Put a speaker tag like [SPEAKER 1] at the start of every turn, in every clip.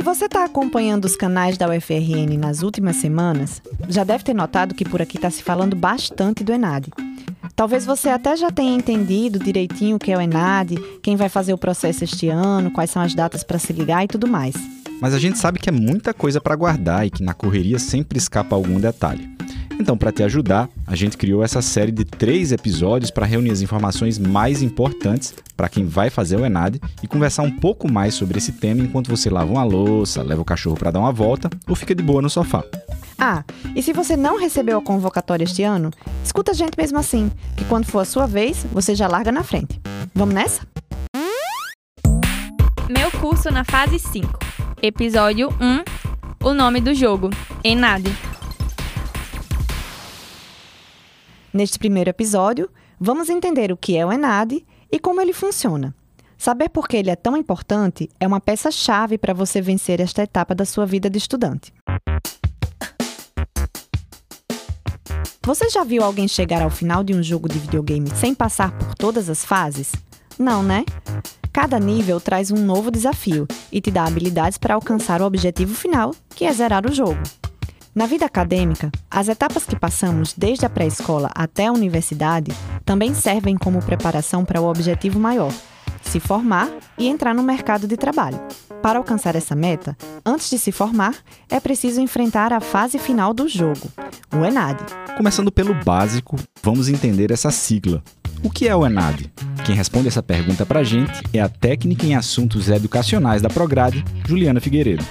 [SPEAKER 1] Se você está acompanhando os canais da UFRN nas últimas semanas, já deve ter notado que por aqui está se falando bastante do Enad. Talvez você até já tenha entendido direitinho o que é o Enad, quem vai fazer o processo este ano, quais são as datas para se ligar e tudo mais.
[SPEAKER 2] Mas a gente sabe que é muita coisa para guardar e que na correria sempre escapa algum detalhe. Então, para te ajudar, a gente criou essa série de três episódios para reunir as informações mais importantes para quem vai fazer o ENAD e conversar um pouco mais sobre esse tema enquanto você lava uma louça, leva o cachorro para dar uma volta ou fica de boa no sofá.
[SPEAKER 1] Ah, e se você não recebeu a convocatória este ano, escuta a gente mesmo assim, que quando for a sua vez, você já larga na frente. Vamos nessa?
[SPEAKER 3] Meu curso na fase 5. Episódio 1. O nome do jogo: Enade.
[SPEAKER 1] Neste primeiro episódio, vamos entender o que é o ENAD e como ele funciona. Saber por que ele é tão importante é uma peça-chave para você vencer esta etapa da sua vida de estudante. Você já viu alguém chegar ao final de um jogo de videogame sem passar por todas as fases? Não, né? Cada nível traz um novo desafio e te dá habilidades para alcançar o objetivo final, que é zerar o jogo. Na vida acadêmica, as etapas que passamos desde a pré-escola até a universidade também servem como preparação para o objetivo maior, se formar e entrar no mercado de trabalho. Para alcançar essa meta, antes de se formar, é preciso enfrentar a fase final do jogo, o ENAD.
[SPEAKER 2] Começando pelo básico, vamos entender essa sigla. O que é o ENAD? Quem responde essa pergunta para a gente é a técnica em assuntos educacionais da Prograde, Juliana Figueiredo.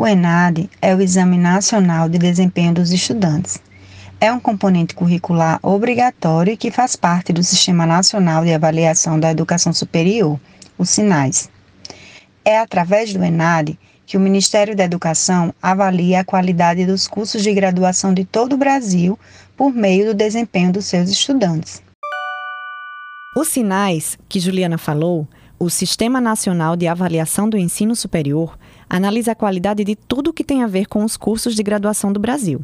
[SPEAKER 4] O ENAD é o Exame Nacional de Desempenho dos Estudantes. É um componente curricular obrigatório que faz parte do Sistema Nacional de Avaliação da Educação Superior, os SINAIS. É através do ENAD que o Ministério da Educação avalia a qualidade dos cursos de graduação de todo o Brasil por meio do desempenho dos seus estudantes.
[SPEAKER 1] Os sinais que Juliana falou, o Sistema Nacional de Avaliação do Ensino Superior, analisa a qualidade de tudo que tem a ver com os cursos de graduação do Brasil.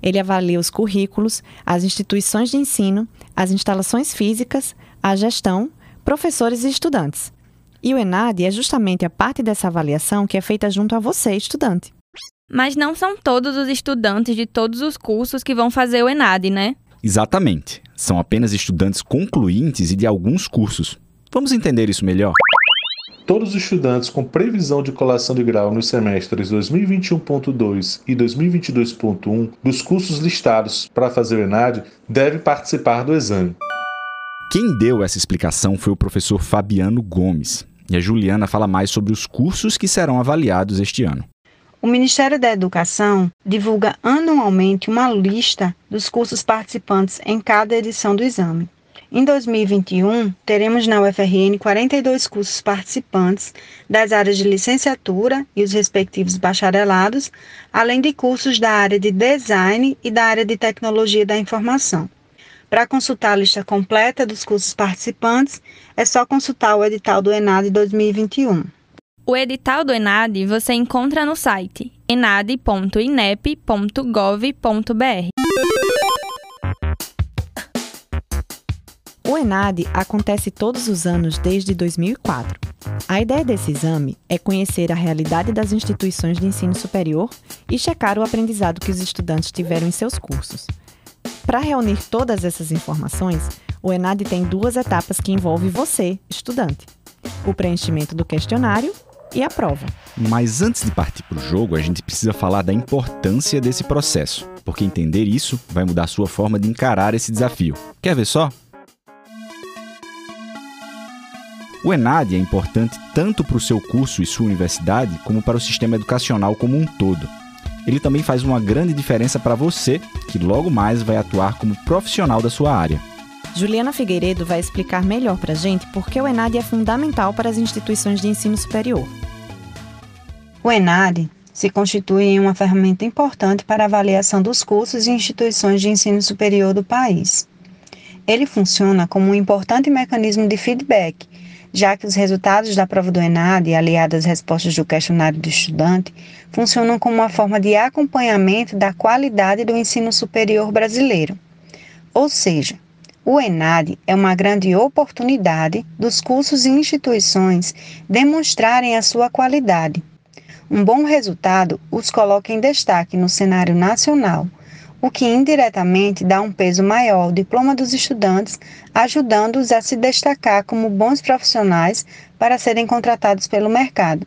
[SPEAKER 1] Ele avalia os currículos, as instituições de ensino, as instalações físicas, a gestão, professores e estudantes. E o ENAD é justamente a parte dessa avaliação que é feita junto a você, estudante.
[SPEAKER 3] Mas não são todos os estudantes de todos os cursos que vão fazer o ENAD, né?
[SPEAKER 2] Exatamente. São apenas estudantes concluintes e de alguns cursos. Vamos entender isso melhor?
[SPEAKER 5] Todos os estudantes com previsão de colação de grau nos semestres 2021.2 e 2022.1 dos cursos listados para fazer o ENAD devem participar do exame.
[SPEAKER 2] Quem deu essa explicação foi o professor Fabiano Gomes. E a Juliana fala mais sobre os cursos que serão avaliados este ano.
[SPEAKER 4] O Ministério da Educação divulga anualmente uma lista dos cursos participantes em cada edição do exame. Em 2021, teremos na UFRN 42 cursos participantes das áreas de licenciatura e os respectivos bacharelados, além de cursos da área de design e da área de tecnologia da informação. Para consultar a lista completa dos cursos participantes, é só consultar o edital do ENAD 2021.
[SPEAKER 3] O edital do ENAD você encontra no site enad.inep.gov.br.
[SPEAKER 1] O ENAD acontece todos os anos desde 2004. A ideia desse exame é conhecer a realidade das instituições de ensino superior e checar o aprendizado que os estudantes tiveram em seus cursos. Para reunir todas essas informações, o ENAD tem duas etapas que envolvem você, estudante: o preenchimento do questionário e a prova.
[SPEAKER 2] Mas antes de partir para o jogo, a gente precisa falar da importância desse processo, porque entender isso vai mudar sua forma de encarar esse desafio. Quer ver só? O ENAD é importante tanto para o seu curso e sua universidade, como para o sistema educacional como um todo. Ele também faz uma grande diferença para você, que logo mais vai atuar como profissional da sua área.
[SPEAKER 1] Juliana Figueiredo vai explicar melhor para a gente por que o ENAD é fundamental para as instituições de ensino superior.
[SPEAKER 4] O ENAD se constitui em uma ferramenta importante para a avaliação dos cursos e instituições de ensino superior do país. Ele funciona como um importante mecanismo de feedback já que os resultados da prova do ENAD, aliados às respostas do questionário do estudante, funcionam como uma forma de acompanhamento da qualidade do ensino superior brasileiro. Ou seja, O ENAD é uma grande oportunidade dos cursos e instituições demonstrarem a sua qualidade. Um bom resultado os coloca em destaque no cenário nacional, o que indiretamente dá um peso maior ao diploma dos estudantes, ajudando-os a se destacar como bons profissionais para serem contratados pelo mercado.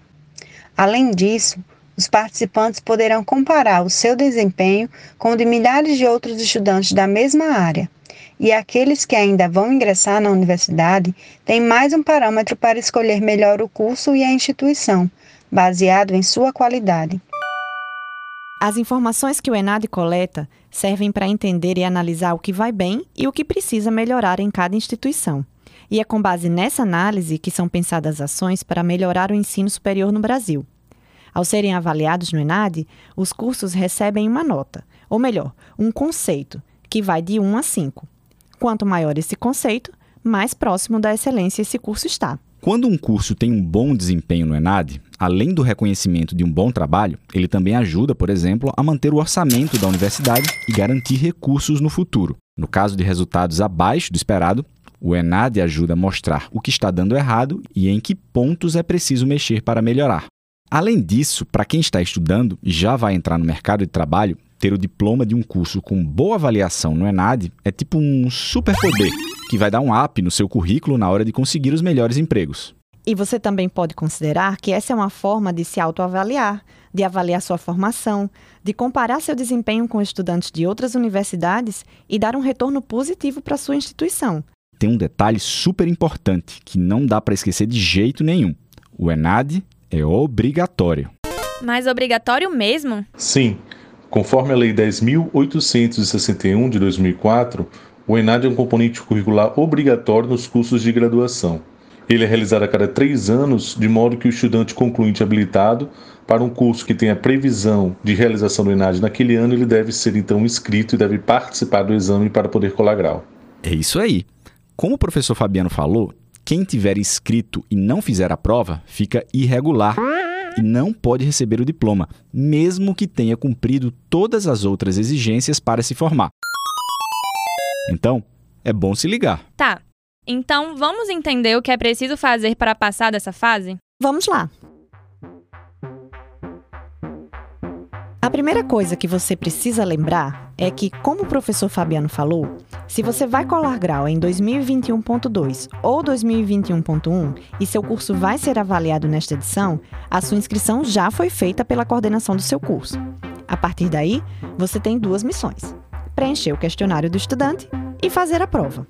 [SPEAKER 4] Além disso, os participantes poderão comparar o seu desempenho com o de milhares de outros estudantes da mesma área e aqueles que ainda vão ingressar na universidade têm mais um parâmetro para escolher melhor o curso e a instituição, baseado em sua qualidade.
[SPEAKER 1] As informações que o ENAD coleta servem para entender e analisar o que vai bem e o que precisa melhorar em cada instituição. E é com base nessa análise que são pensadas ações para melhorar o ensino superior no Brasil. Ao serem avaliados no ENAD, os cursos recebem uma nota, ou melhor, um conceito, que vai de 1 a 5. Quanto maior esse conceito, mais próximo da excelência esse curso está.
[SPEAKER 2] Quando um curso tem um bom desempenho no ENAD, além do reconhecimento de um bom trabalho, ele também ajuda, por exemplo, a manter o orçamento da universidade e garantir recursos no futuro. No caso de resultados abaixo do esperado, o ENAD ajuda a mostrar o que está dando errado e em que pontos é preciso mexer para melhorar. Além disso, para quem está estudando e já vai entrar no mercado de trabalho, ter o diploma de um curso com boa avaliação no ENAD é tipo um superpoder que vai dar um up no seu currículo na hora de conseguir os melhores empregos.
[SPEAKER 1] E você também pode considerar que essa é uma forma de se autoavaliar, de avaliar sua formação, de comparar seu desempenho com estudantes de outras universidades e dar um retorno positivo para sua instituição.
[SPEAKER 2] Tem um detalhe super importante que não dá para esquecer de jeito nenhum. O ENAD é obrigatório.
[SPEAKER 3] Mas obrigatório mesmo?
[SPEAKER 5] Sim. Conforme a Lei 10.861 de 2004, o ENAD é um componente curricular obrigatório nos cursos de graduação. Ele é realizado a cada três anos, de modo que o estudante concluinte habilitado para um curso que tenha previsão de realização do ENAD naquele ano, ele deve ser então inscrito e deve participar do exame para poder colar grau.
[SPEAKER 2] É isso aí. Como o professor Fabiano falou, quem tiver inscrito e não fizer a prova fica irregular e não pode receber o diploma, mesmo que tenha cumprido todas as outras exigências para se formar. Então, é bom se ligar.
[SPEAKER 3] Tá. Então, vamos entender o que é preciso fazer para passar dessa fase?
[SPEAKER 1] Vamos lá! A primeira coisa que você precisa lembrar é que, como o professor Fabiano falou, se você vai colar grau em 2021.2 ou 2021.1 e seu curso vai ser avaliado nesta edição, a sua inscrição já foi feita pela coordenação do seu curso. A partir daí, você tem duas missões: preencher o questionário do estudante e fazer a prova.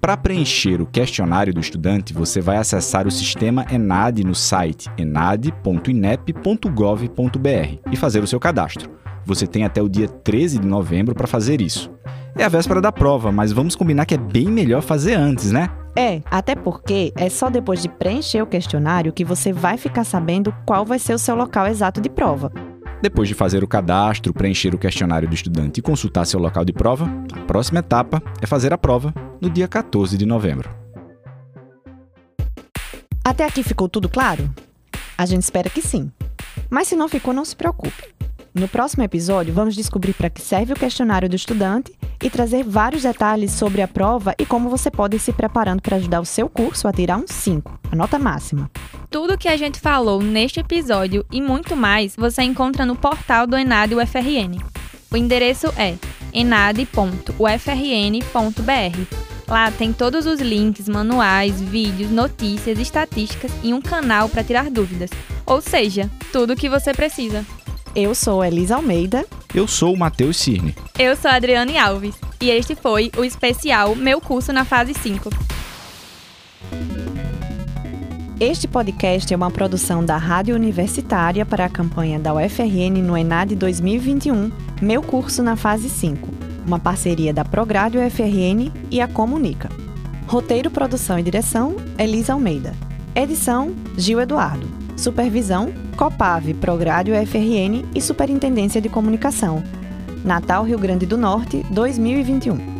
[SPEAKER 2] Para preencher o questionário do estudante, você vai acessar o sistema ENAD no site enad.inep.gov.br e fazer o seu cadastro. Você tem até o dia 13 de novembro para fazer isso. É a véspera da prova, mas vamos combinar que é bem melhor fazer antes, né?
[SPEAKER 1] É, até porque é só depois de preencher o questionário que você vai ficar sabendo qual vai ser o seu local exato de prova.
[SPEAKER 2] Depois de fazer o cadastro, preencher o questionário do estudante e consultar seu local de prova, a próxima etapa é fazer a prova no dia 14 de novembro.
[SPEAKER 1] Até aqui ficou tudo claro? A gente espera que sim. Mas se não ficou, não se preocupe. No próximo episódio, vamos descobrir para que serve o questionário do estudante e trazer vários detalhes sobre a prova e como você pode ir se preparando para ajudar o seu curso a tirar um 5, a nota máxima.
[SPEAKER 3] Tudo que a gente falou neste episódio e muito mais você encontra no portal do Enad UFRN. O endereço é enad.ufrn.br. Lá tem todos os links, manuais, vídeos, notícias, estatísticas e um canal para tirar dúvidas. Ou seja, tudo o que você precisa.
[SPEAKER 1] Eu sou Elisa Almeida.
[SPEAKER 2] Eu sou o Matheus Cirne.
[SPEAKER 3] Eu sou a Adriane Alves. E este foi o especial Meu Curso na Fase 5.
[SPEAKER 1] Este podcast é uma produção da Rádio Universitária para a campanha da UFRN no ENAD 2021, Meu Curso na Fase 5, uma parceria da Prograde UFRN e a Comunica. Roteiro, produção e direção, Elisa Almeida. Edição, Gil Eduardo. Supervisão, Copave, Progrário UFRN e Superintendência de Comunicação. Natal, Rio Grande do Norte, 2021.